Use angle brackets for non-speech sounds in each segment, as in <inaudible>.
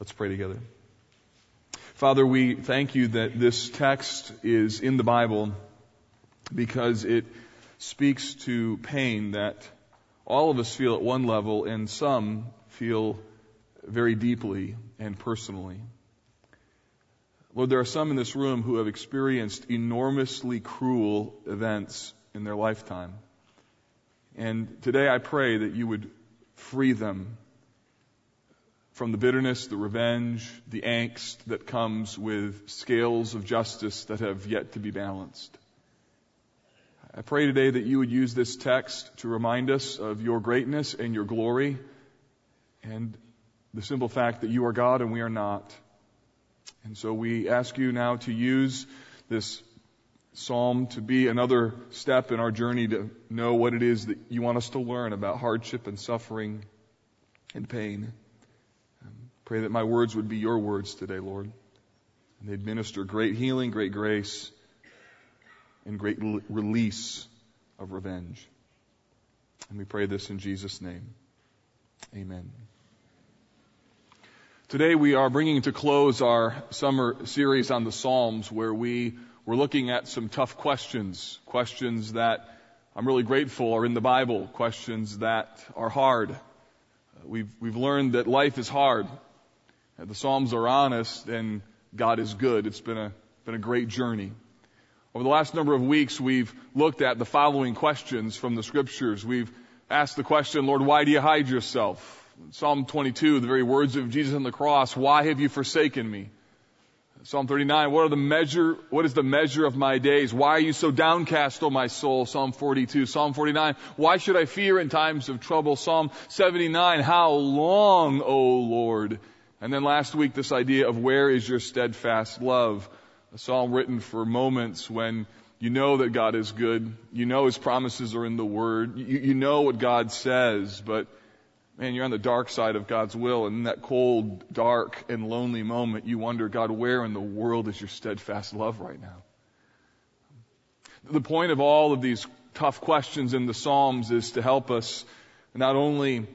Let's pray together. Father, we thank you that this text is in the Bible because it speaks to pain that all of us feel at one level and some feel very deeply and personally. Lord, there are some in this room who have experienced enormously cruel events in their lifetime. And today I pray that you would free them from the bitterness, the revenge, the angst that comes with scales of justice that have yet to be balanced. I pray today that you would use this text to remind us of your greatness and your glory and the simple fact that you are God and we are not. And so we ask you now to use this psalm to be another step in our journey to know what it is that you want us to learn about hardship and suffering and pain. Pray that my words would be your words today, Lord. And they'd minister great healing, great grace, and great release of revenge. And we pray this in Jesus' name. Amen. Today we are bringing to close our summer series on the Psalms where we were looking at some tough questions, questions that I'm really grateful are in the Bible, questions that are hard. We've, we've learned that life is hard. Uh, the Psalms are honest and God is good. It's been a, been a great journey. Over the last number of weeks, we've looked at the following questions from the scriptures. We've asked the question, Lord, why do you hide yourself? Psalm 22, the very words of Jesus on the cross, why have you forsaken me? Psalm 39, what are the measure, what is the measure of my days? Why are you so downcast, O my soul? Psalm 42. Psalm 49, why should I fear in times of trouble? Psalm 79, how long, O Lord? And then last week, this idea of where is your steadfast love? A psalm written for moments when you know that God is good. You know His promises are in the Word. You, you know what God says, but man, you're on the dark side of God's will. And in that cold, dark, and lonely moment, you wonder, God, where in the world is your steadfast love right now? The point of all of these tough questions in the Psalms is to help us not only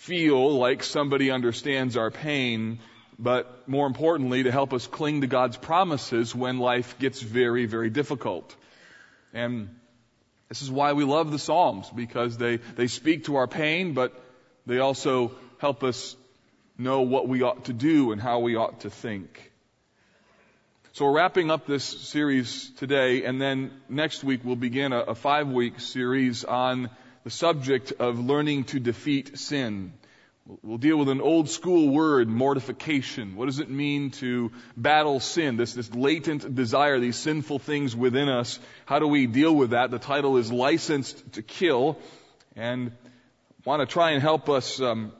feel like somebody understands our pain, but more importantly, to help us cling to God's promises when life gets very, very difficult. And this is why we love the Psalms, because they, they speak to our pain, but they also help us know what we ought to do and how we ought to think. So we're wrapping up this series today, and then next week we'll begin a, a five week series on the subject of learning to defeat sin. We'll deal with an old school word, mortification. What does it mean to battle sin? This, this latent desire, these sinful things within us. How do we deal with that? The title is Licensed to Kill. And want to try and help us um,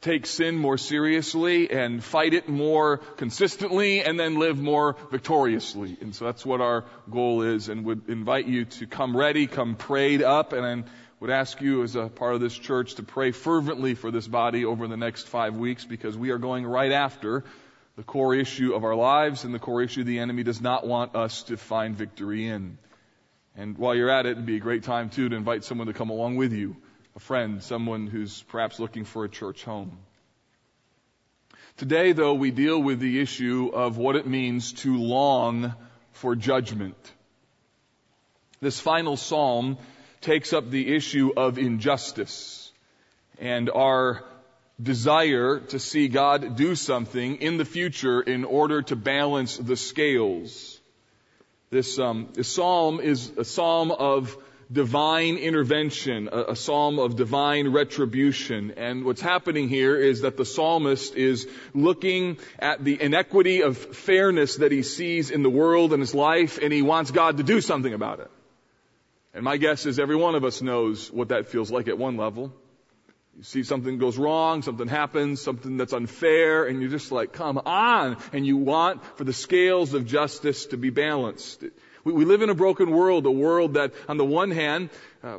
take sin more seriously and fight it more consistently and then live more victoriously. And so that's what our goal is and would invite you to come ready, come prayed up, and then would ask you as a part of this church to pray fervently for this body over the next five weeks because we are going right after the core issue of our lives and the core issue the enemy does not want us to find victory in. And while you're at it, it'd be a great time too to invite someone to come along with you, a friend, someone who's perhaps looking for a church home. Today, though, we deal with the issue of what it means to long for judgment. This final psalm takes up the issue of injustice and our desire to see God do something in the future in order to balance the scales. This, um, this psalm is a psalm of divine intervention, a, a, psalm of divine retribution. And what's happening here is that the psalmist is looking at the inequity of fairness that he sees in the world and his life, and he wants God to do something about it. And my guess is every one of us knows what that feels like at one level. You see something goes wrong, something happens, something that's unfair, and you're just like, come on! And you want for the scales of justice to be balanced. We, we live in a broken world, a world that, on the one hand, uh,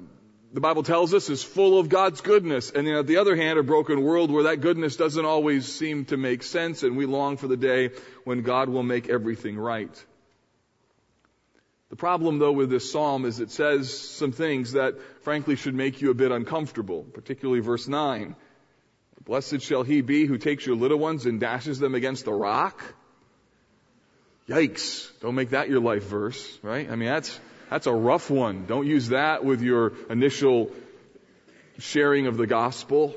the Bible tells us is full of God's goodness, and then on the other hand, a broken world where that goodness doesn't always seem to make sense, and we long for the day when God will make everything right. The problem though with this psalm is it says some things that frankly should make you a bit uncomfortable, particularly verse 9. Blessed shall he be who takes your little ones and dashes them against the rock. Yikes. Don't make that your life verse, right? I mean, that's, that's a rough one. Don't use that with your initial sharing of the gospel.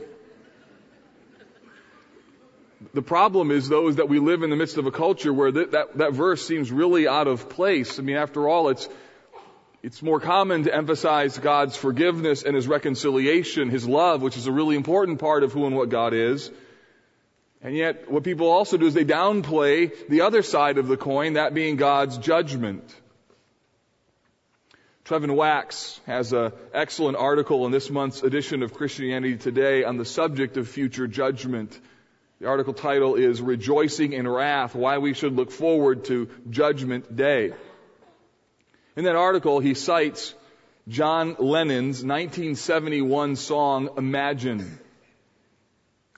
The problem is though is that we live in the midst of a culture where that, that, that verse seems really out of place. I mean, after all, it's, it's more common to emphasize God's forgiveness and His reconciliation, His love, which is a really important part of who and what God is. And yet, what people also do is they downplay the other side of the coin, that being God's judgment. Trevin Wax has an excellent article in this month's edition of Christianity Today on the subject of future judgment. The article title is Rejoicing in Wrath, Why We Should Look Forward to Judgment Day. In that article, he cites John Lennon's 1971 song, Imagine,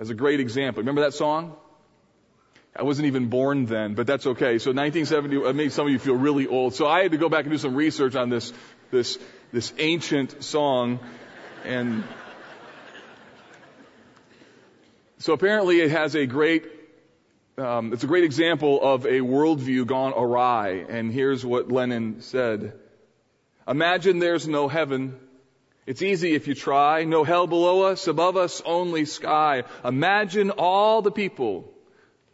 as a great example. Remember that song? I wasn't even born then, but that's okay. So 1970, I made some of you feel really old. So I had to go back and do some research on this, this, this ancient song. And so apparently it has a great, um, it's a great example of a worldview gone awry. And here's what Lennon said. Imagine there's no heaven. It's easy if you try. No hell below us, above us only sky. Imagine all the people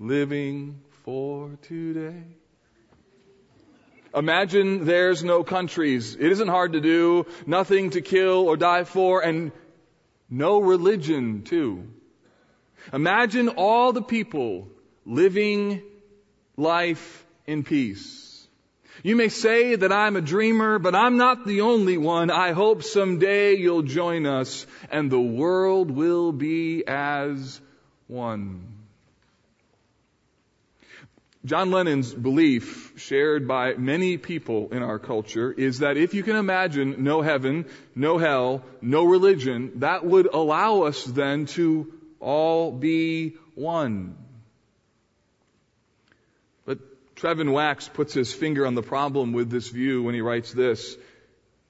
living for today. Imagine there's no countries. It isn't hard to do. Nothing to kill or die for and no religion too. Imagine all the people living life in peace. You may say that I'm a dreamer, but I'm not the only one. I hope someday you'll join us and the world will be as one. John Lennon's belief, shared by many people in our culture, is that if you can imagine no heaven, no hell, no religion, that would allow us then to all be one. But Trevin Wax puts his finger on the problem with this view when he writes this.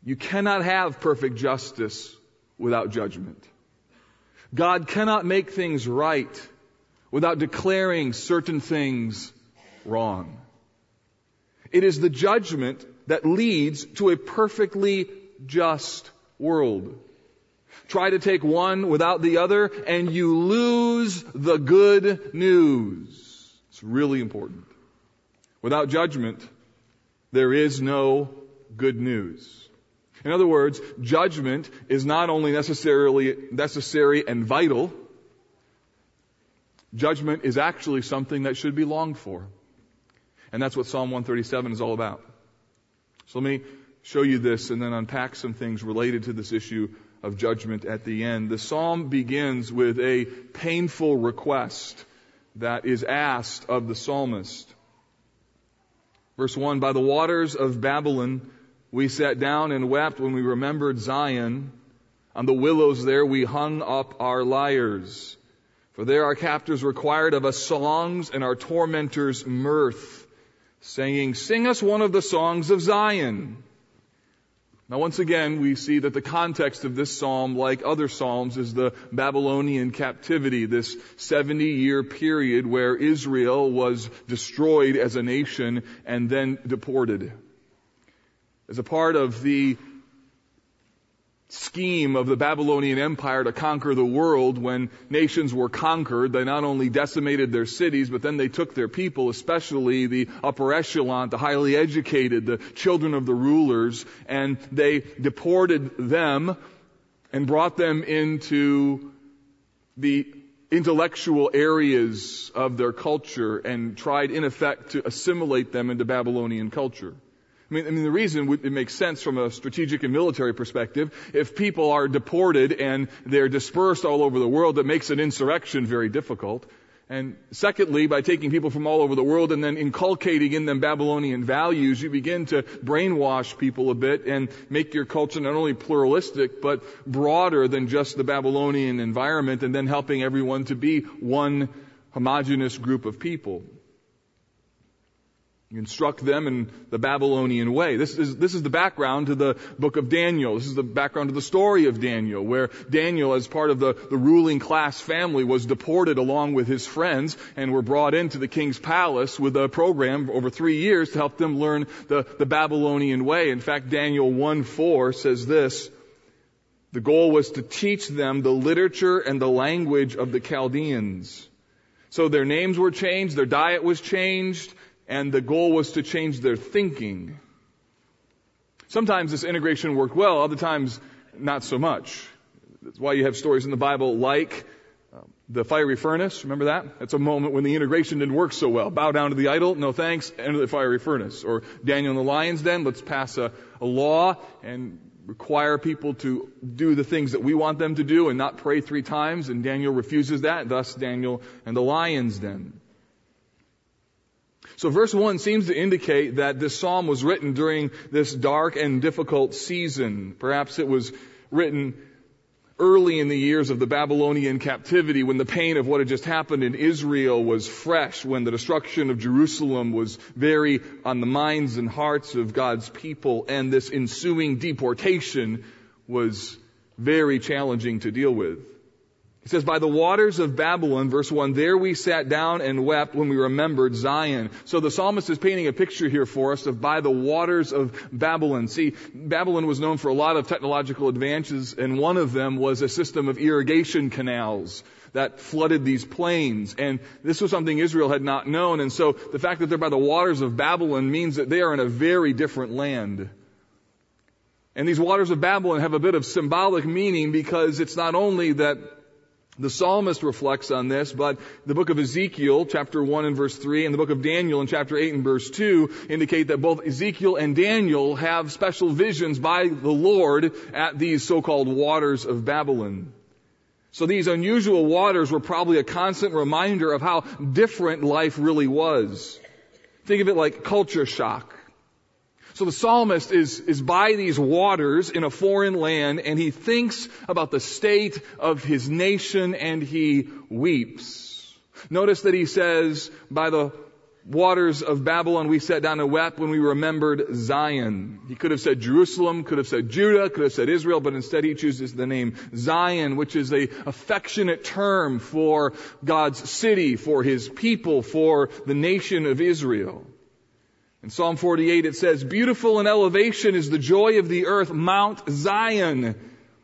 You cannot have perfect justice without judgment. God cannot make things right without declaring certain things wrong. It is the judgment that leads to a perfectly just world. Try to take one without the other and you lose the good news. It's really important. Without judgment, there is no good news. In other words, judgment is not only necessarily necessary and vital, judgment is actually something that should be longed for. And that's what Psalm 137 is all about. So let me show you this and then unpack some things related to this issue of judgment at the end. The psalm begins with a painful request that is asked of the psalmist. Verse 1 By the waters of Babylon we sat down and wept when we remembered Zion. On the willows there we hung up our lyres. For there our captors required of us songs and our tormentors mirth, saying, Sing us one of the songs of Zion. Now once again, we see that the context of this psalm, like other psalms, is the Babylonian captivity, this 70 year period where Israel was destroyed as a nation and then deported. As a part of the scheme of the Babylonian Empire to conquer the world when nations were conquered. They not only decimated their cities, but then they took their people, especially the upper echelon, the highly educated, the children of the rulers, and they deported them and brought them into the intellectual areas of their culture and tried in effect to assimilate them into Babylonian culture. I mean, I mean, the reason it makes sense from a strategic and military perspective, if people are deported and they're dispersed all over the world, that makes an insurrection very difficult. And secondly, by taking people from all over the world and then inculcating in them Babylonian values, you begin to brainwash people a bit and make your culture not only pluralistic, but broader than just the Babylonian environment and then helping everyone to be one homogenous group of people. You instruct them in the Babylonian way. This is, this is the background to the book of Daniel. This is the background to the story of Daniel, where Daniel, as part of the, the ruling class family, was deported along with his friends and were brought into the king's palace with a program over three years to help them learn the, the Babylonian way. In fact, Daniel 1-4 says this, the goal was to teach them the literature and the language of the Chaldeans. So their names were changed, their diet was changed, and the goal was to change their thinking. Sometimes this integration worked well, other times not so much. That's why you have stories in the Bible like uh, the fiery furnace. Remember that? That's a moment when the integration didn't work so well. Bow down to the idol, no thanks, enter the fiery furnace. Or Daniel in the lion's den, let's pass a, a law and require people to do the things that we want them to do and not pray three times, and Daniel refuses that, thus Daniel and the lion's den. So verse 1 seems to indicate that this psalm was written during this dark and difficult season. Perhaps it was written early in the years of the Babylonian captivity when the pain of what had just happened in Israel was fresh, when the destruction of Jerusalem was very on the minds and hearts of God's people, and this ensuing deportation was very challenging to deal with. He says, by the waters of Babylon, verse 1, there we sat down and wept when we remembered Zion. So the psalmist is painting a picture here for us of by the waters of Babylon. See, Babylon was known for a lot of technological advances, and one of them was a system of irrigation canals that flooded these plains. And this was something Israel had not known. And so the fact that they're by the waters of Babylon means that they are in a very different land. And these waters of Babylon have a bit of symbolic meaning because it's not only that the psalmist reflects on this, but the book of Ezekiel, chapter 1 and verse 3, and the book of Daniel in chapter 8 and verse 2 indicate that both Ezekiel and Daniel have special visions by the Lord at these so-called waters of Babylon. So these unusual waters were probably a constant reminder of how different life really was. Think of it like culture shock. So the psalmist is, is by these waters in a foreign land and he thinks about the state of his nation and he weeps. Notice that he says, by the waters of Babylon we sat down and wept when we remembered Zion. He could have said Jerusalem, could have said Judah, could have said Israel, but instead he chooses the name Zion, which is a affectionate term for God's city, for his people, for the nation of Israel. In Psalm 48 it says, Beautiful in elevation is the joy of the earth, Mount Zion.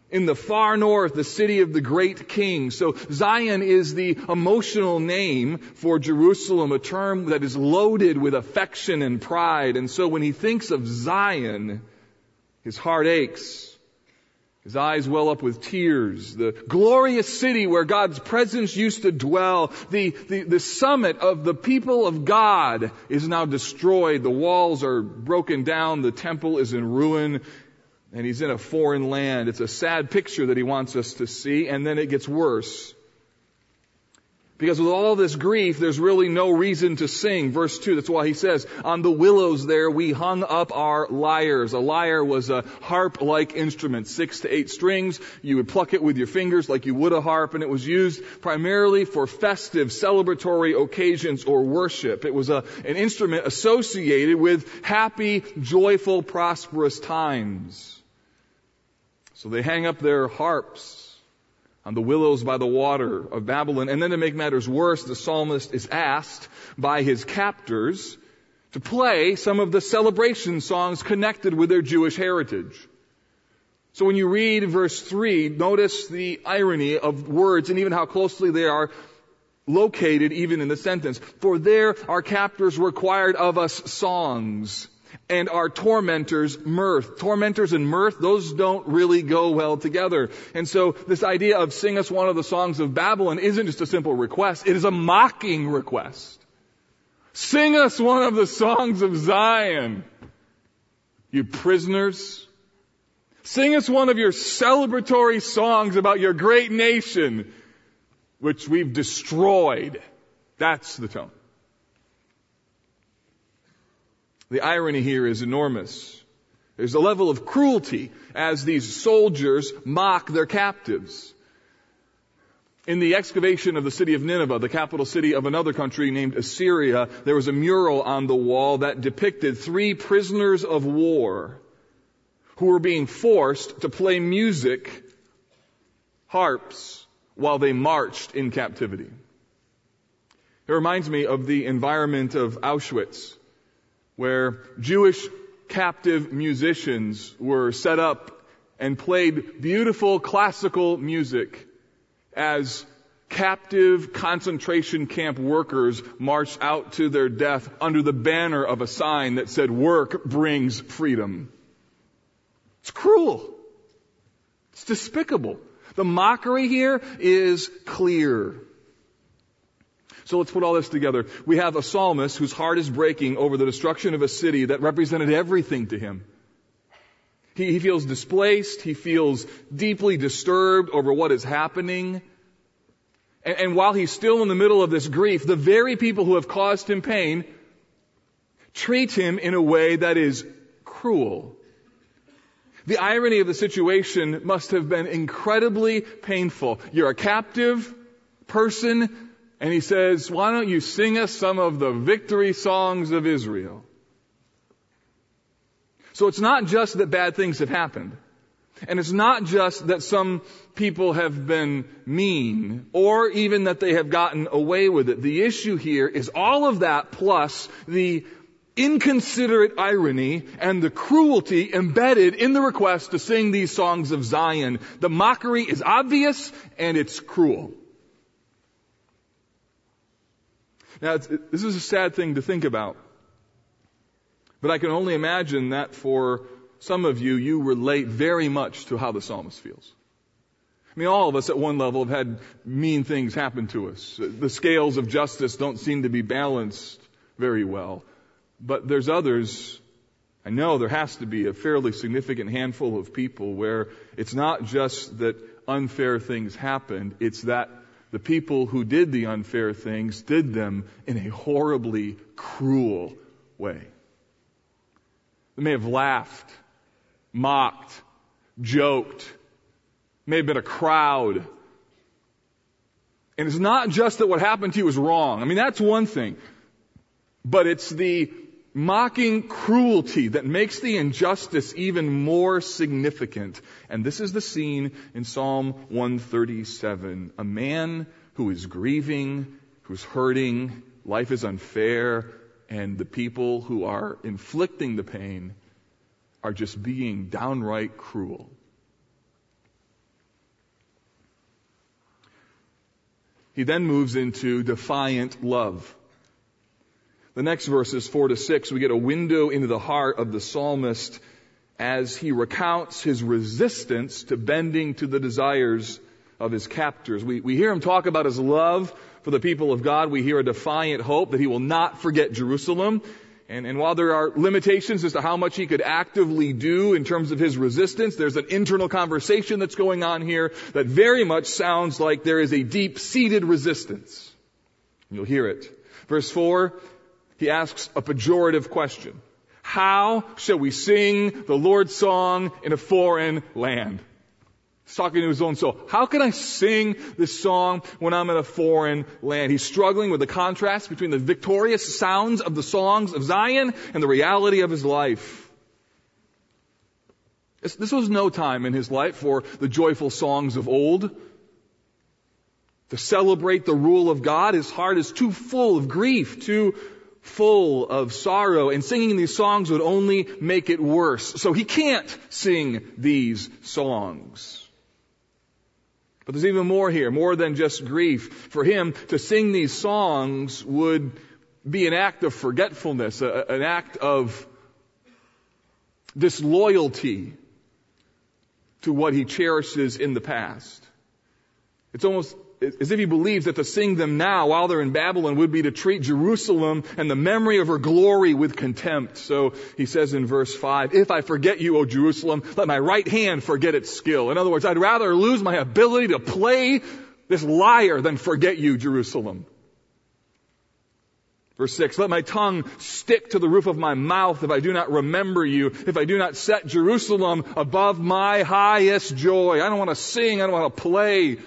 In the far north, the city of the great king. So Zion is the emotional name for Jerusalem, a term that is loaded with affection and pride. And so when he thinks of Zion, his heart aches. His eyes well up with tears. The glorious city where God's presence used to dwell. The, the, the summit of the people of God is now destroyed. The walls are broken down. The temple is in ruin. And he's in a foreign land. It's a sad picture that he wants us to see. And then it gets worse. Because with all this grief, there's really no reason to sing. Verse 2, that's why he says, on the willows there we hung up our lyres. A lyre was a harp-like instrument, six to eight strings. You would pluck it with your fingers like you would a harp, and it was used primarily for festive, celebratory occasions or worship. It was a, an instrument associated with happy, joyful, prosperous times. So they hang up their harps on the willows by the water of Babylon. And then to make matters worse, the psalmist is asked by his captors to play some of the celebration songs connected with their Jewish heritage. So when you read verse 3, notice the irony of words and even how closely they are located even in the sentence. For there our captors required of us songs and our tormentors mirth. Tormentors and mirth, those don't really go well together. And so this idea of sing us one of the songs of Babylon isn't just a simple request, it is a mocking request. Sing us one of the songs of Zion, you prisoners. Sing us one of your celebratory songs about your great nation, which we've destroyed. That's the tone. The irony here is enormous. There's a level of cruelty as these soldiers mock their captives. In the excavation of the city of Nineveh, the capital city of another country named Assyria, there was a mural on the wall that depicted three prisoners of war who were being forced to play music, harps, while they marched in captivity. It reminds me of the environment of Auschwitz, where Jewish captive musicians were set up and played beautiful classical music as captive concentration camp workers marched out to their death under the banner of a sign that said, work brings freedom. It's cruel. It's despicable. The mockery here is clear. So let's put all this together. We have a psalmist whose heart is breaking over the destruction of a city that represented everything to him. He, he feels displaced. He feels deeply disturbed over what is happening. And, and while he's still in the middle of this grief, the very people who have caused him pain treat him in a way that is cruel. The irony of the situation must have been incredibly painful. You're a captive person, and he says, why don't you sing us some of the victory songs of Israel? So it's not just that bad things have happened. And it's not just that some people have been mean or even that they have gotten away with it. The issue here is all of that plus the inconsiderate irony and the cruelty embedded in the request to sing these songs of Zion. The mockery is obvious and it's cruel. Now, this is a sad thing to think about. But I can only imagine that for some of you, you relate very much to how the psalmist feels. I mean, all of us at one level have had mean things happen to us. The scales of justice don't seem to be balanced very well. But there's others, I know there has to be a fairly significant handful of people where it's not just that unfair things happened, it's that the people who did the unfair things did them in a horribly cruel way. They may have laughed, mocked, joked, may have been a crowd. And it's not just that what happened to you was wrong. I mean, that's one thing. But it's the mocking cruelty that makes the injustice even more significant. And this is the scene in Psalm 137. A man who is grieving, who's hurting, life is unfair, and the people who are inflicting the pain are just being downright cruel. He then moves into defiant love. The next verses, four to six, we get a window into the heart of the psalmist as he recounts his resistance to bending to the desires of his captors. We, we hear him talk about his love for the people of God. We hear a defiant hope that he will not forget Jerusalem. And, and, while there are limitations as to how much he could actively do in terms of his resistance, there's an internal conversation that's going on here that very much sounds like there is a deep-seated resistance. You'll hear it. Verse 4, he asks a pejorative question. How shall we sing the Lord's song in a foreign land? He's talking to his own soul. How can I sing this song when I'm in a foreign land? He's struggling with the contrast between the victorious sounds of the songs of Zion and the reality of his life. This was no time in his life for the joyful songs of old. To celebrate the rule of God, his heart is too full of grief, too full of sorrow, and singing these songs would only make it worse. So he can't sing these songs. But there's even more here, more than just grief. For him to sing these songs would be an act of forgetfulness, a, an act of disloyalty to what he cherishes in the past. It's almost as if he believes that to sing them now while they're in Babylon would be to treat Jerusalem and the memory of her glory with contempt. So he says in verse 5, If I forget you, O Jerusalem, let my right hand forget its skill. In other words, I'd rather lose my ability to play this lyre than forget you, Jerusalem. Verse 6, let my tongue stick to the roof of my mouth if I do not remember you, if I do not set Jerusalem above my highest joy. I don't want to sing, I don't want to play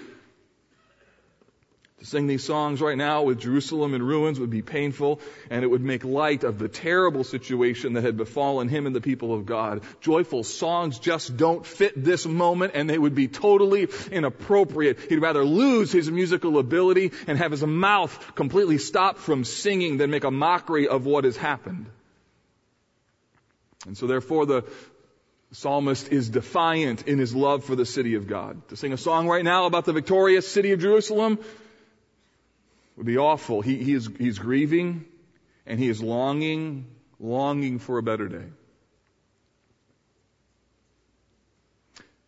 To sing these songs right now with Jerusalem in ruins would be painful and it would make light of the terrible situation that had befallen him and the people of God. Joyful songs just don't fit this moment and they would be totally inappropriate. He'd rather lose his musical ability and have his mouth completely stopped from singing than make a mockery of what has happened. And so therefore the psalmist is defiant in his love for the city of God. To sing a song right now about the victorious city of Jerusalem be awful. He, he is, he's grieving and he is longing, longing for a better day.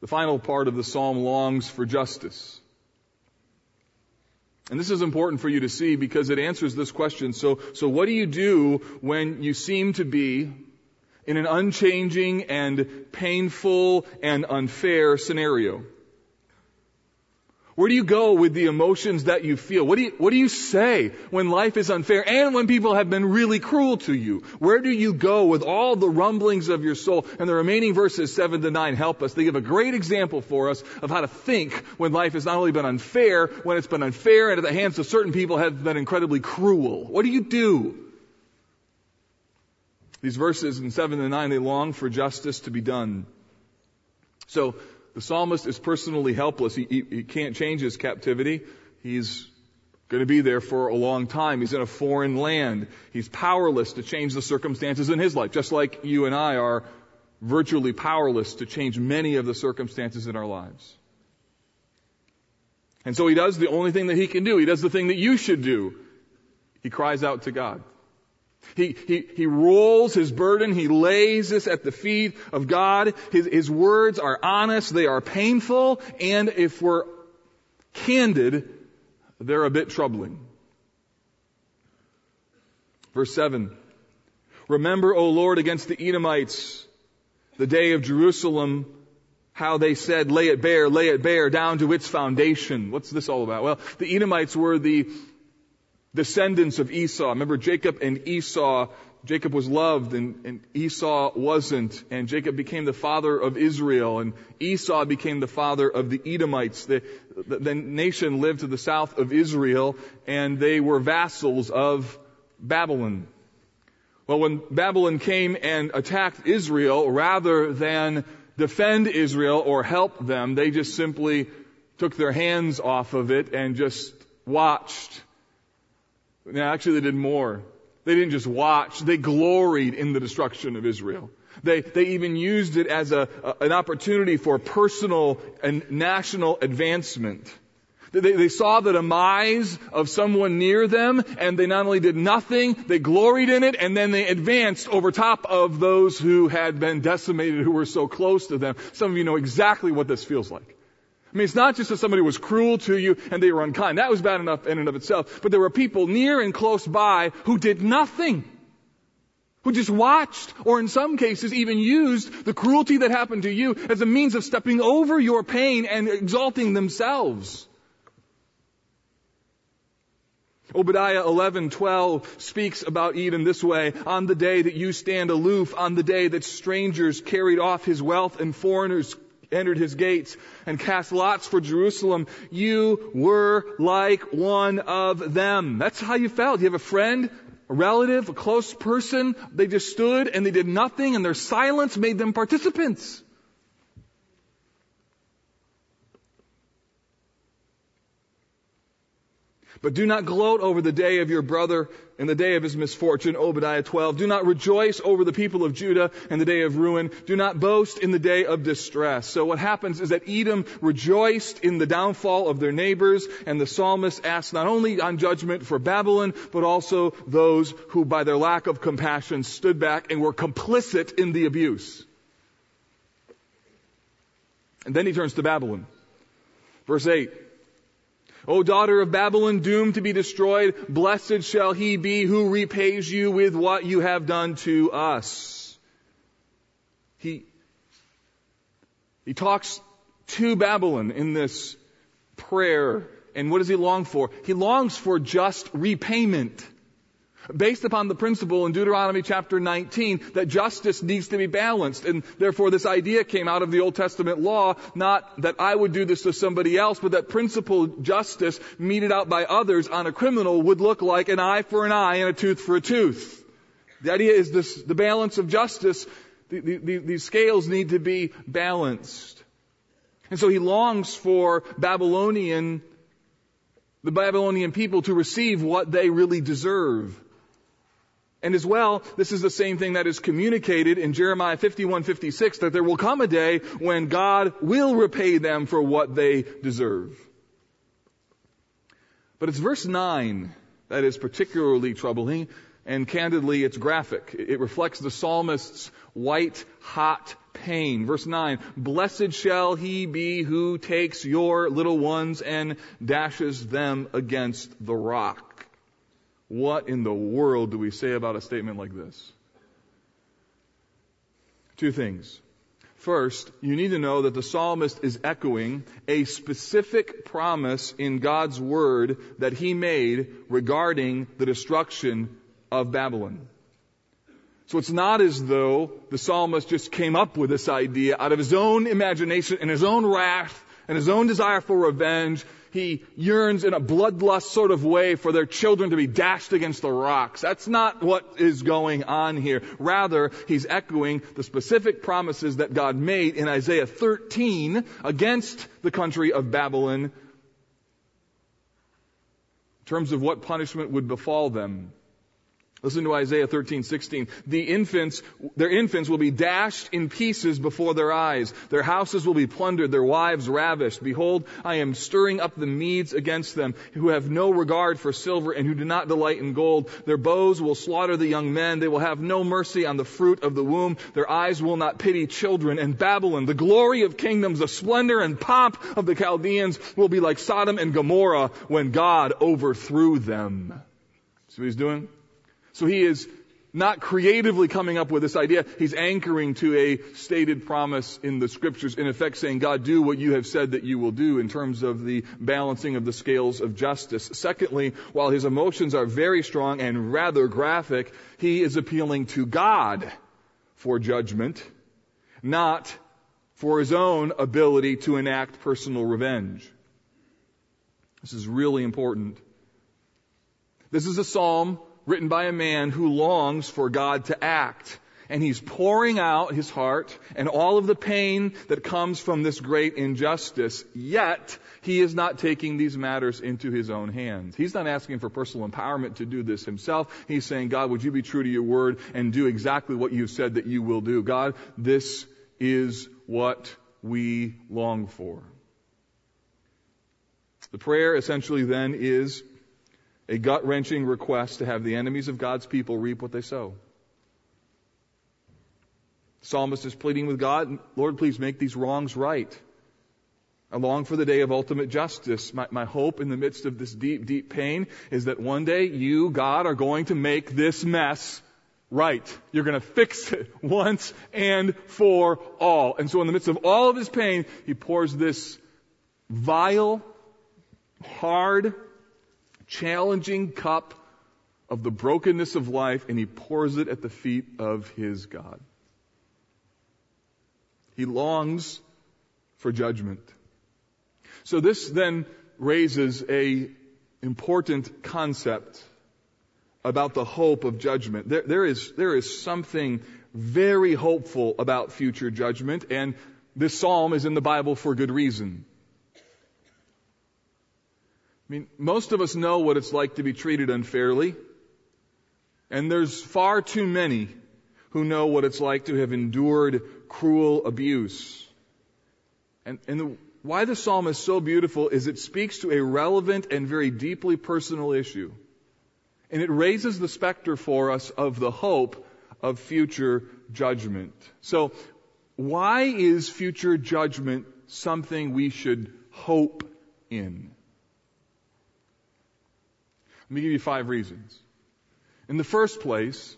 The final part of the psalm longs for justice. And this is important for you to see because it answers this question. So, so what do you do when you seem to be in an unchanging and painful and unfair scenario? Where do you go with the emotions that you feel? What do you, what do you say when life is unfair and when people have been really cruel to you? Where do you go with all the rumblings of your soul? And the remaining verses 7 to 9 help us. They give a great example for us of how to think when life has not only been unfair, when it's been unfair and at the hands of certain people have been incredibly cruel. What do you do? These verses in 7 to 9, they long for justice to be done. So, the psalmist is personally helpless. He, he, he can't change his captivity. He's going to be there for a long time. He's in a foreign land. He's powerless to change the circumstances in his life, just like you and I are virtually powerless to change many of the circumstances in our lives. And so he does the only thing that he can do. He does the thing that you should do. He cries out to God. He, he, he rolls his burden. He lays this at the feet of God. His, his words are honest. They are painful. And if we're candid, they're a bit troubling. Verse 7. Remember, O Lord, against the Edomites, the day of Jerusalem, how they said, lay it bare, lay it bare, down to its foundation. What's this all about? Well, the Edomites were the descendants of Esau. Remember Jacob and Esau. Jacob was loved and, and, Esau wasn't. And Jacob became the father of Israel and Esau became the father of the Edomites. The, the, the nation lived to the south of Israel and they were vassals of Babylon. Well, when Babylon came and attacked Israel, rather than defend Israel or help them, they just simply took their hands off of it and just watched now, actually, they did more. They didn't just watch, they gloried in the destruction of Israel. They, they even used it as a, a, an opportunity for personal and national advancement. They, they saw the demise of someone near them, and they not only did nothing, they gloried in it, and then they advanced over top of those who had been decimated, who were so close to them. Some of you know exactly what this feels like. I mean, it's not just that somebody was cruel to you and they were unkind. That was bad enough in and of itself. But there were people near and close by who did nothing. Who just watched, or in some cases even used the cruelty that happened to you as a means of stepping over your pain and exalting themselves. Obadiah 11:12 speaks about Edom this way, on the day that you stand aloof, on the day that strangers carried off his wealth and foreigners entered his gates and cast lots for Jerusalem, you were like one of them. That's how you felt. You have a friend, a relative, a close person. They just stood and they did nothing and their silence made them participants. But do not gloat over the day of your brother in the day of his misfortune, Obadiah 12. Do not rejoice over the people of Judah in the day of ruin. Do not boast in the day of distress. So what happens is that Edom rejoiced in the downfall of their neighbors, and the psalmist asks not only on judgment for Babylon, but also those who by their lack of compassion stood back and were complicit in the abuse. And then he turns to Babylon. Verse 8. O daughter of Babylon, doomed to be destroyed, blessed shall he be who repays you with what you have done to us. He, he talks to Babylon in this prayer. And what does he long for? He longs for just repayment. Based upon the principle in Deuteronomy chapter 19 that justice needs to be balanced. And therefore this idea came out of the Old Testament law, not that I would do this to somebody else, but that principle justice meted out by others on a criminal would look like an eye for an eye and a tooth for a tooth. The idea is this, the balance of justice, the, the, these scales need to be balanced. And so he longs for Babylonian, the Babylonian people to receive what they really deserve. And as well, this is the same thing that is communicated in Jeremiah 51, 56, that there will come a day when God will repay them for what they deserve. But it's verse 9 that is particularly troubling, and candidly, it's graphic. It reflects the psalmist's white hot pain. Verse 9, Blessed shall he be who takes your little ones and dashes them against the rock. What in the world do we say about a statement like this? Two things. First, you need to know that the psalmist is echoing a specific promise in God's word that he made regarding the destruction of Babylon. So it's not as though the psalmist just came up with this idea out of his own imagination and his own wrath and his own desire for revenge he yearns in a bloodlust sort of way for their children to be dashed against the rocks. That's not what is going on here. Rather, he's echoing the specific promises that God made in Isaiah 13 against the country of Babylon in terms of what punishment would befall them. Listen to Isaiah 13, 16. The infants, their infants will be dashed in pieces before their eyes. Their houses will be plundered, their wives ravished. Behold, I am stirring up the Medes against them, who have no regard for silver and who do not delight in gold. Their bows will slaughter the young men. They will have no mercy on the fruit of the womb. Their eyes will not pity children. And Babylon, the glory of kingdoms, the splendor and pomp of the Chaldeans, will be like Sodom and Gomorrah when God overthrew them. See what he's doing? So he is not creatively coming up with this idea. He's anchoring to a stated promise in the scriptures, in effect saying, God, do what you have said that you will do in terms of the balancing of the scales of justice. Secondly, while his emotions are very strong and rather graphic, he is appealing to God for judgment, not for his own ability to enact personal revenge. This is really important. This is a psalm written by a man who longs for God to act. And he's pouring out his heart and all of the pain that comes from this great injustice. Yet, he is not taking these matters into his own hands. He's not asking for personal empowerment to do this himself. He's saying, God, would you be true to your word and do exactly what you've said that you will do? God, this is what we long for. The prayer essentially then is a gut wrenching request to have the enemies of God's people reap what they sow. The psalmist is pleading with God, Lord, please make these wrongs right. I long for the day of ultimate justice. My, my, hope in the midst of this deep, deep pain is that one day you, God, are going to make this mess right. You're going to fix it <laughs> once and for all. And so in the midst of all of his pain, he pours this vile, hard, challenging cup of the brokenness of life and he pours it at the feet of his God. He longs for judgment. So this then raises a important concept about the hope of judgment. There, there is, there is something very hopeful about future judgment and this psalm is in the Bible for good reason. Mean, most of us know what it's like to be treated unfairly. And there's far too many who know what it's like to have endured cruel abuse. And, and the, why the psalm is so beautiful is it speaks to a relevant and very deeply personal issue. And it raises the specter for us of the hope of future judgment. So, why is future judgment something we should hope in? Let me give you five reasons. In the first place,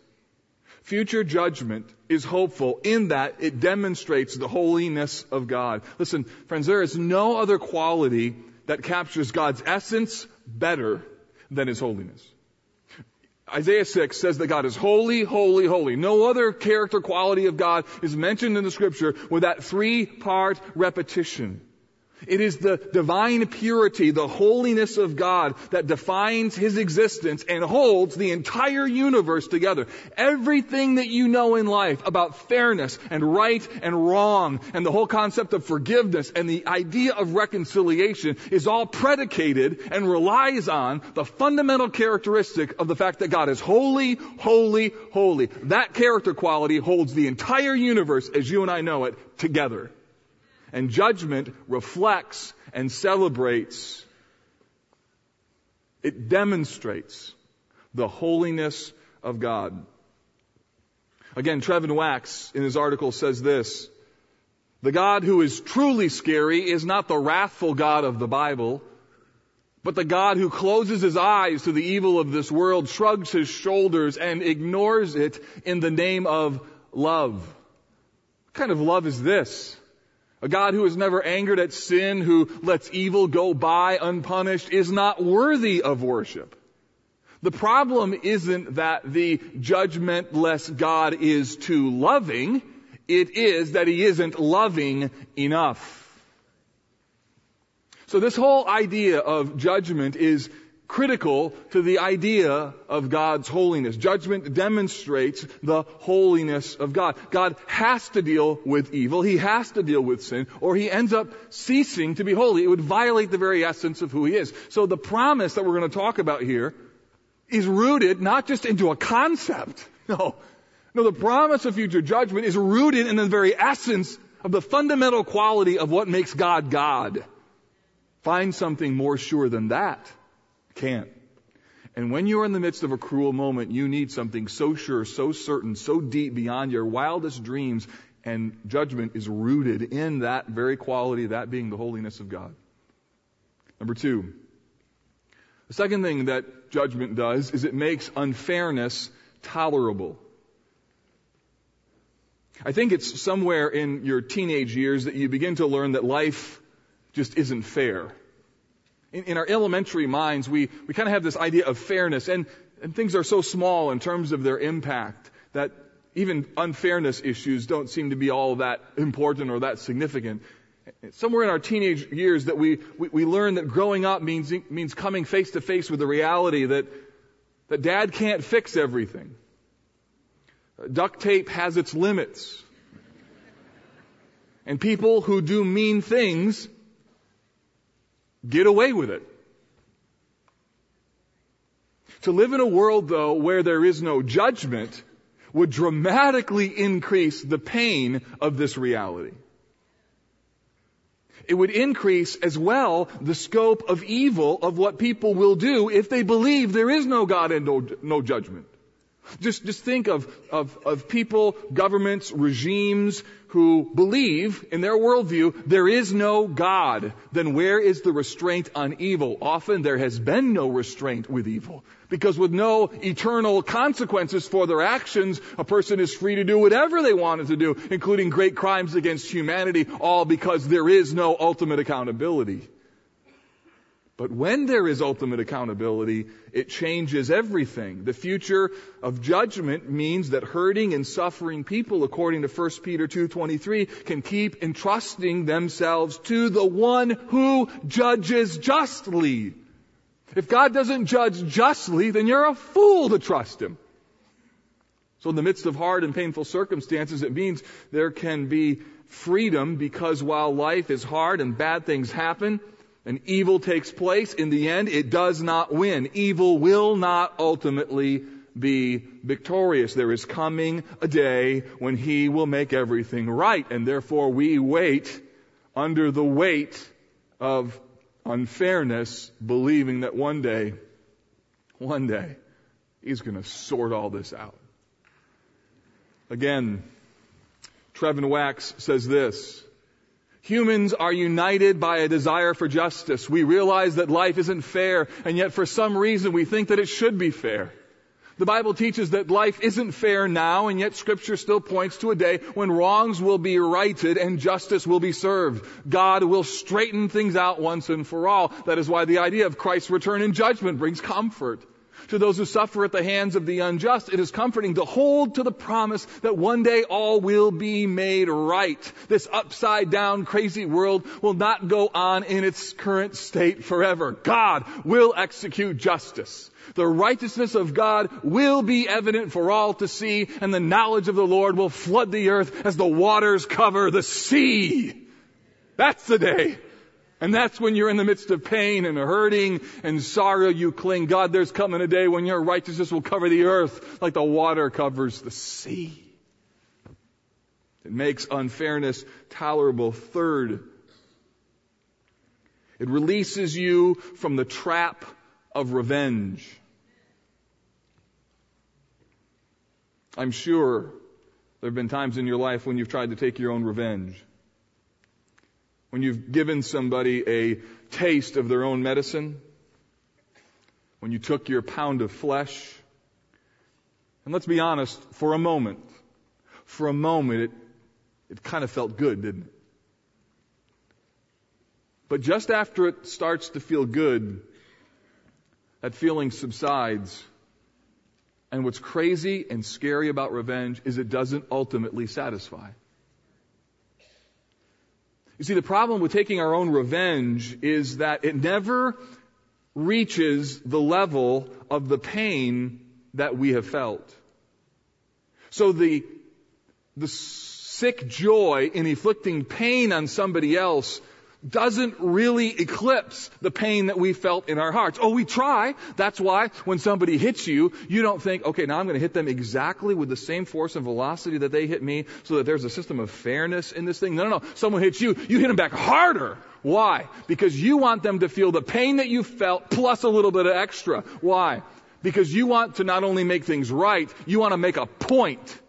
future judgment is hopeful in that it demonstrates the holiness of God. Listen, friends, there is no other quality that captures God's essence better than His holiness. Isaiah 6 says that God is holy, holy, holy. No other character quality of God is mentioned in the scripture with that three part repetition. It is the divine purity, the holiness of God that defines His existence and holds the entire universe together. Everything that you know in life about fairness and right and wrong and the whole concept of forgiveness and the idea of reconciliation is all predicated and relies on the fundamental characteristic of the fact that God is holy, holy, holy. That character quality holds the entire universe as you and I know it together and judgment reflects and celebrates. It demonstrates the holiness of God. Again, Trevin Wax in his article says this, the God who is truly scary is not the wrathful God of the Bible, but the God who closes his eyes to the evil of this world, shrugs his shoulders, and ignores it in the name of love. What kind of love is this? A God who is never angered at sin, who lets evil go by unpunished, is not worthy of worship. The problem isn't that the judgmentless God is too loving. It is that he isn't loving enough. So this whole idea of judgment is critical to the idea of God's holiness. Judgment demonstrates the holiness of God. God has to deal with evil. He has to deal with sin or he ends up ceasing to be holy. It would violate the very essence of who he is. So the promise that we're going to talk about here is rooted not just into a concept. <laughs> No. No, the promise of future judgment is rooted in the very essence of the fundamental quality of what makes God God. Find something more sure than that. Can't. And when you're in the midst of a cruel moment, you need something so sure, so certain, so deep beyond your wildest dreams, and judgment is rooted in that very quality, that being the holiness of God. Number two, the second thing that judgment does is it makes unfairness tolerable. I think it's somewhere in your teenage years that you begin to learn that life just isn't fair in, in our elementary minds, we, we kind of have this idea of fairness, and, and things are so small in terms of their impact that even unfairness issues don't seem to be all that important or that significant. Somewhere in our teenage years that we, we, we learn that growing up means, means coming face to face with the reality that, that dad can't fix everything. Duct tape has its limits. And people who do mean things get away with it. To live in a world, though, where there is no judgment would dramatically increase the pain of this reality. It would increase as well the scope of evil of what people will do if they believe there is no God and no, no judgment. Just, just think of, of, of people, governments, regimes who believe in their worldview there is no God. Then where is the restraint on evil? Often there has been no restraint with evil. Because with no eternal consequences for their actions, a person is free to do whatever they wanted to do, including great crimes against humanity, all because there is no ultimate accountability. But when there is ultimate accountability, it changes everything. The future of judgment means that hurting and suffering people, according to 1 Peter 2.23, can keep entrusting themselves to the one who judges justly. If God doesn't judge justly, then you're a fool to trust Him. So in the midst of hard and painful circumstances, it means there can be freedom because while life is hard and bad things happen, and evil takes place, in the end, it does not win. Evil will not ultimately be victorious. There is coming a day when he will make everything right, and therefore we wait under the weight of unfairness, believing that one day, one day, he's going to sort all this out. Again, Trevin Wax says this, Humans are united by a desire for justice. We realize that life isn't fair, and yet for some reason we think that it should be fair. The Bible teaches that life isn't fair now, and yet scripture still points to a day when wrongs will be righted and justice will be served. God will straighten things out once and for all. That is why the idea of Christ's return in judgment brings comfort. To those who suffer at the hands of the unjust, it is comforting to hold to the promise that one day all will be made right. This upside down crazy world will not go on in its current state forever. God will execute justice. The righteousness of God will be evident for all to see, and the knowledge of the Lord will flood the earth as the waters cover the sea. That's the day. And that's when you're in the midst of pain and hurting and sorrow, you cling. God, there's coming a day when your righteousness will cover the earth like the water covers the sea. It makes unfairness tolerable. Third, it releases you from the trap of revenge. I'm sure there have been times in your life when you've tried to take your own revenge. When you've given somebody a taste of their own medicine. When you took your pound of flesh. And let's be honest, for a moment, for a moment, it, it kind of felt good, didn't it? But just after it starts to feel good, that feeling subsides. And what's crazy and scary about revenge is it doesn't ultimately satisfy. You see, the problem with taking our own revenge is that it never reaches the level of the pain that we have felt. So the, the sick joy in inflicting pain on somebody else doesn't really eclipse the pain that we felt in our hearts. Oh, we try. That's why when somebody hits you, you don't think, okay, now I'm going to hit them exactly with the same force and velocity that they hit me so that there's a system of fairness in this thing. No, no, no. Someone hits you, you hit them back harder. Why? Because you want them to feel the pain that you felt plus a little bit of extra. Why? Because you want to not only make things right, you want to make a point.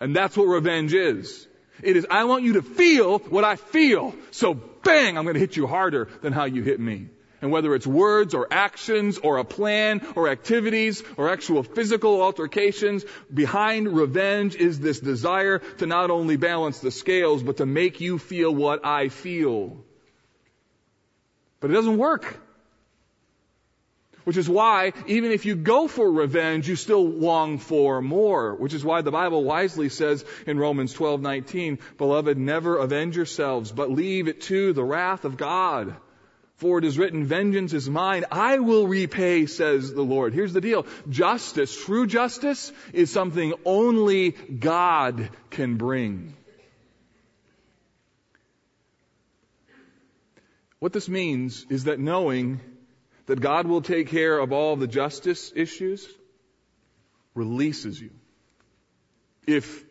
And that's what revenge is. It is, I want you to feel what I feel. So bang, I'm going to hit you harder than how you hit me. And whether it's words or actions or a plan or activities or actual physical altercations, behind revenge is this desire to not only balance the scales, but to make you feel what I feel. But it doesn't work. Which is why, even if you go for revenge, you still long for more. Which is why the Bible wisely says in Romans 12:19, "Beloved, never avenge yourselves, but leave it to the wrath of God." For it is written, vengeance is mine, I will repay, says the Lord. Here's the deal. Justice, true justice, is something only God can bring. What this means is that knowing that God will take care of all the justice issues releases you. If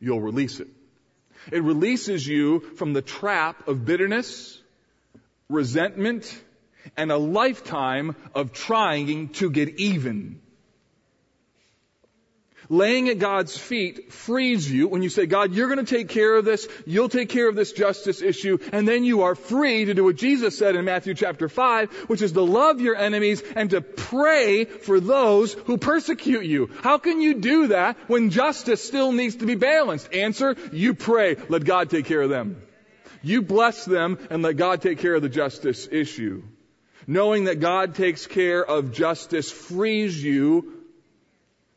you'll release it. It releases you from the trap of bitterness, resentment, and a lifetime of trying to get even. Laying at God's feet frees you when you say, God, you're going to take care of this. You'll take care of this justice issue. And then you are free to do what Jesus said in Matthew chapter 5, which is to love your enemies and to pray for those who persecute you. How can you do that when justice still needs to be balanced? Answer, you pray. Let God take care of them. You bless them and let God take care of the justice issue. Knowing that God takes care of justice frees you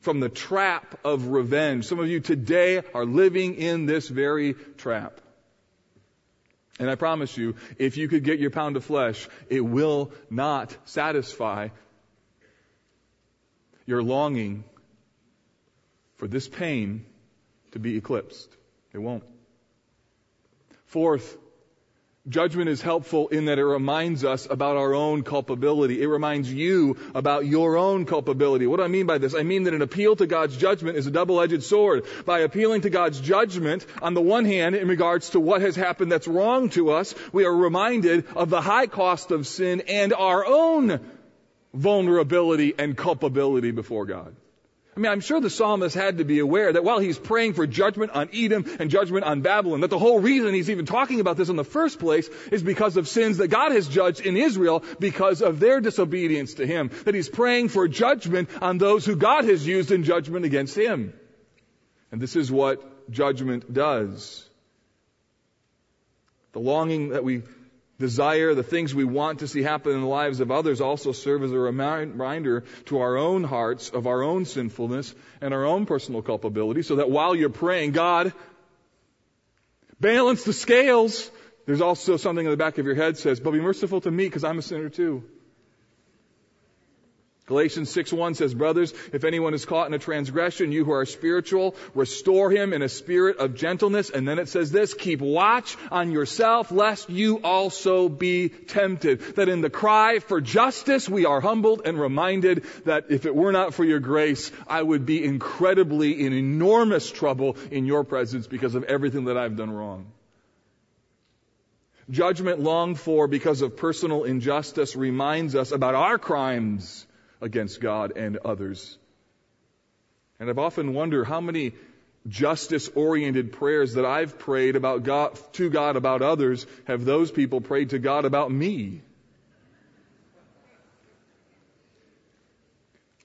from the trap of revenge. Some of you today are living in this very trap. And I promise you, if you could get your pound of flesh, it will not satisfy your longing for this pain to be eclipsed. It won't. Fourth, Judgment is helpful in that it reminds us about our own culpability. It reminds you about your own culpability. What do I mean by this? I mean that an appeal to God's judgment is a double-edged sword. By appealing to God's judgment, on the one hand, in regards to what has happened that's wrong to us, we are reminded of the high cost of sin and our own vulnerability and culpability before God. I mean, I'm sure the psalmist had to be aware that while he's praying for judgment on Edom and judgment on Babylon, that the whole reason he's even talking about this in the first place is because of sins that God has judged in Israel because of their disobedience to him. That he's praying for judgment on those who God has used in judgment against him. And this is what judgment does. The longing that we desire, the things we want to see happen in the lives of others also serve as a reminder to our own hearts of our own sinfulness and our own personal culpability so that while you're praying, God, balance the scales, there's also something in the back of your head says, but be merciful to me because I'm a sinner too. Galatians 6:1 says, "Brothers, if anyone is caught in a transgression, you who are spiritual, restore him in a spirit of gentleness." And then it says this, "Keep watch on yourself lest you also be tempted." That in the cry for justice, we are humbled and reminded that if it were not for your grace, I would be incredibly in enormous trouble in your presence because of everything that I've done wrong. Judgment longed for because of personal injustice reminds us about our crimes against God and others. And I've often wondered how many justice oriented prayers that I've prayed about God, to God about others have those people prayed to God about me.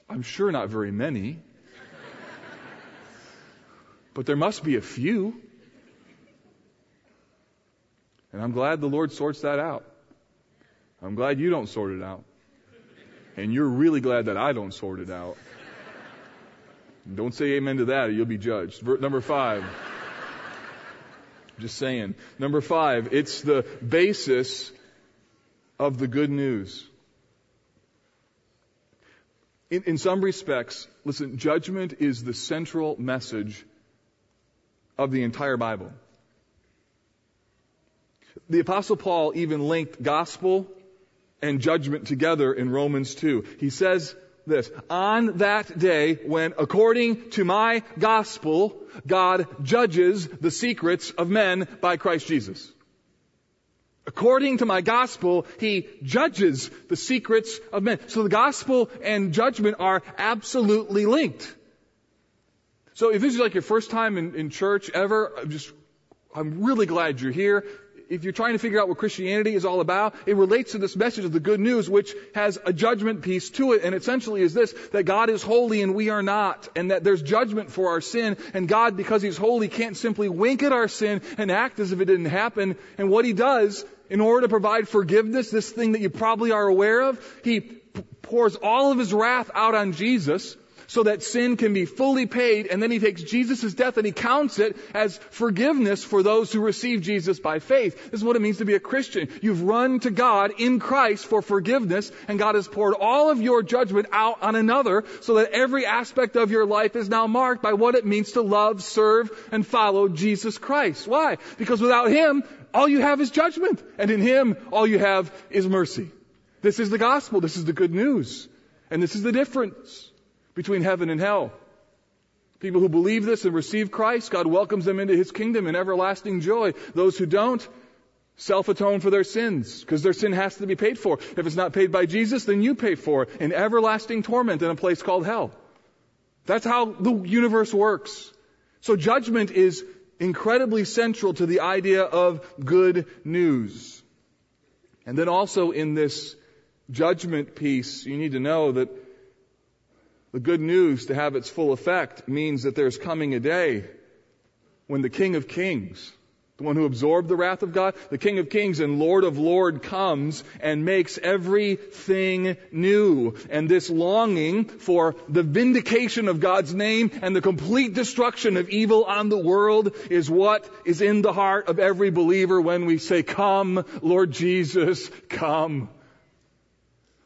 I'm sure not very many. but there must be a few. And I'm glad the Lord sorts that out. I'm glad you don't sort it out. And you're really glad that I don't sort it out. Don't say amen to that or you'll be judged. Number five. Just saying. Number five, it's the basis of the good news. In, in, some respects, listen, judgment is the central message of the entire Bible. The apostle Paul even linked gospel and judgment together in Romans 2. He says this, on that day when according to my gospel, God judges the secrets of men by Christ Jesus. According to my gospel, he judges the secrets of men. So the gospel and judgment are absolutely linked. So if this is like your first time in, in church ever, I'm just, I'm really glad you're here if you're trying to figure out what Christianity is all about, it relates to this message of the good news, which has a judgment piece to it, and essentially is this, that God is holy and we are not, and that there's judgment for our sin, and God, because He's holy, can't simply wink at our sin and act as if it didn't happen, and what He does, in order to provide forgiveness, this thing that you probably are aware of, He pours all of His wrath out on Jesus, so that sin can be fully paid, and then he takes Jesus' death and he counts it as forgiveness for those who receive Jesus by faith. This is what it means to be a Christian. You've run to God in Christ for forgiveness, and God has poured all of your judgment out on another, so that every aspect of your life is now marked by what it means to love, serve, and follow Jesus Christ. Why? Because without Him, all you have is judgment, and in Him, all you have is mercy. This is the gospel. This is the good news. And this is the difference between heaven and hell. People who believe this and receive Christ, God welcomes them into His kingdom in everlasting joy. Those who don't, self-atone for their sins, because their sin has to be paid for. If it's not paid by Jesus, then you pay for it in everlasting torment in a place called hell. That's how the universe works. So judgment is incredibly central to the idea of good news. And then also in this judgment piece, you need to know that the good news to have its full effect means that there's coming a day when the King of Kings, the one who absorbed the wrath of God, the King of Kings and Lord of Lord comes and makes everything new. And this longing for the vindication of God's name and the complete destruction of evil on the world is what is in the heart of every believer when we say, come, Lord Jesus, come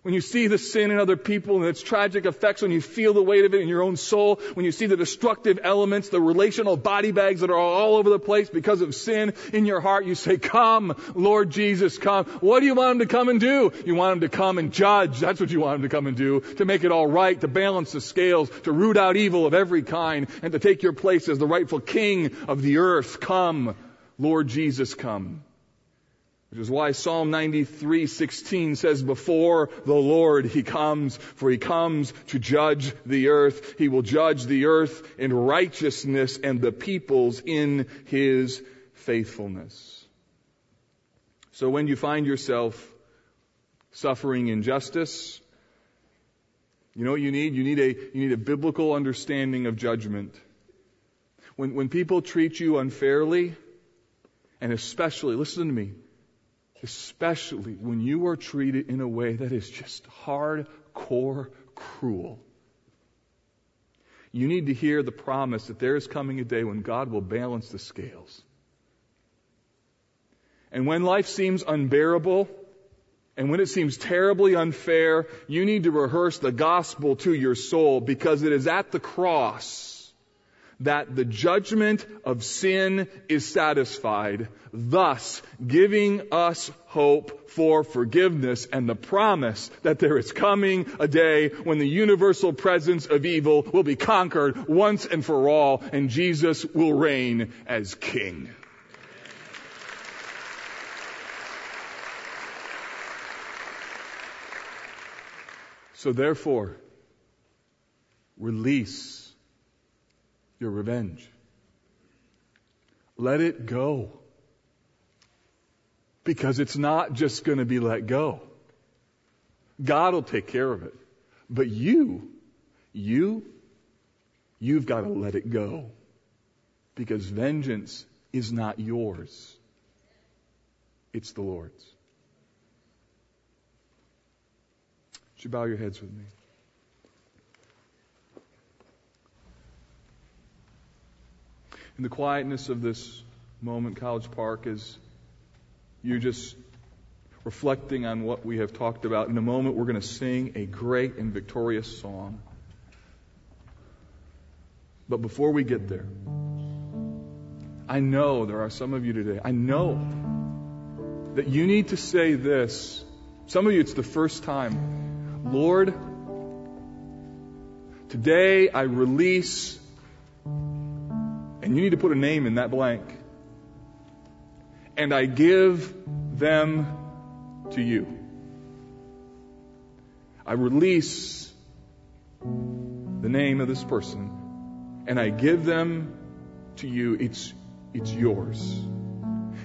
when you see the sin in other people and its tragic effects, when you feel the weight of it in your own soul, when you see the destructive elements, the relational body bags that are all over the place because of sin in your heart, you say, come, Lord Jesus, come. What do you want him to come and do? You want him to come and judge. That's what you want him to come and do. To make it all right, to balance the scales, to root out evil of every kind, and to take your place as the rightful king of the earth. Come, Lord Jesus, come. Which is why Psalm 93:16 says, "Before the Lord he comes, for he comes to judge the earth. He will judge the earth in righteousness and the peoples in his faithfulness." So when you find yourself suffering injustice, you know what you need? You need a, you need a biblical understanding of judgment. When, when people treat you unfairly, and especially, listen to me, especially when you are treated in a way that is just hardcore cruel. You need to hear the promise that there is coming a day when God will balance the scales. And when life seems unbearable, and when it seems terribly unfair, you need to rehearse the gospel to your soul because it is at the cross that the judgment of sin is satisfied, thus giving us hope for forgiveness and the promise that there is coming a day when the universal presence of evil will be conquered once and for all and Jesus will reign as king. So therefore, release your revenge. Let it go. Because it's not just going to be let go. God will take care of it. But you, you, you've got to let it go. Because vengeance is not yours. It's the Lord's. Would you bow your heads with me? In the quietness of this moment, College Park, as you just reflecting on what we have talked about, in a moment we're going to sing a great and victorious song. But before we get there, I know there are some of you today, I know that you need to say this. Some of you, it's the first time. Lord, today I release, and you need to put a name in that blank, and I give them to you. I release the name of this person, and I give them to you. It's, it's yours.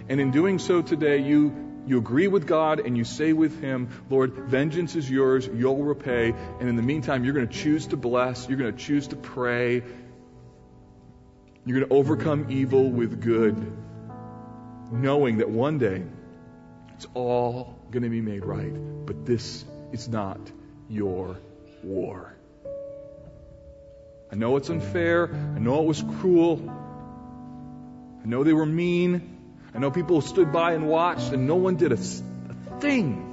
And in doing so today, you you agree with God and you say with Him, Lord, vengeance is yours, you'll repay. And in the meantime, you're going to choose to bless, you're going to choose to pray, you're going to overcome evil with good, knowing that one day it's all going to be made right. But this is not your war. I know it's unfair. I know it was cruel. I know they were mean. I know people stood by and watched and no one did a, a thing.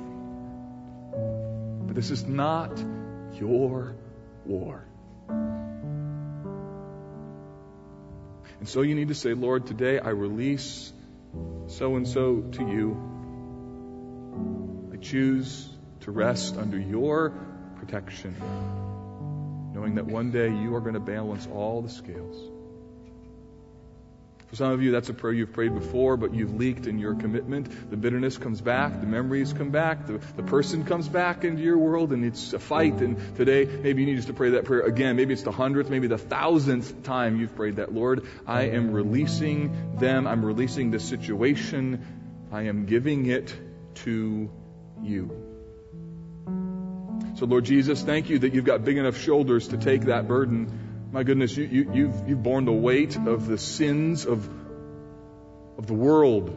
But this is not your war. And so you need to say, Lord, today I release so and so to you. I choose to rest under your protection, knowing that one day you are going to balance all the scales. For some of you, that's a prayer you've prayed before, but you've leaked in your commitment. The bitterness comes back, the memories come back, the, the person comes back into your world, and it's a fight. And today, maybe you need just to pray that prayer again. Maybe it's the hundredth, maybe the thousandth time you've prayed that. Lord, I am releasing them. I'm releasing the situation. I am giving it to you. So, Lord Jesus, thank you that you've got big enough shoulders to take that burden. My goodness, you, you, you've, you've borne the weight of the sins of, of the world.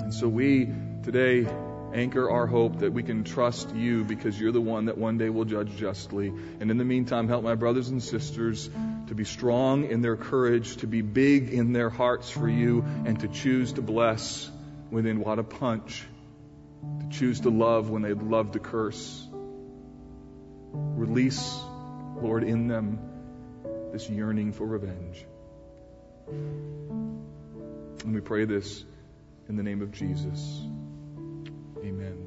And so we today anchor our hope that we can trust you because you're the one that one day will judge justly. And in the meantime, help my brothers and sisters to be strong in their courage, to be big in their hearts for you, and to choose to bless within what a punch, to choose to love when they'd love to curse. Release Lord, in them this yearning for revenge. And we pray this in the name of Jesus. Amen.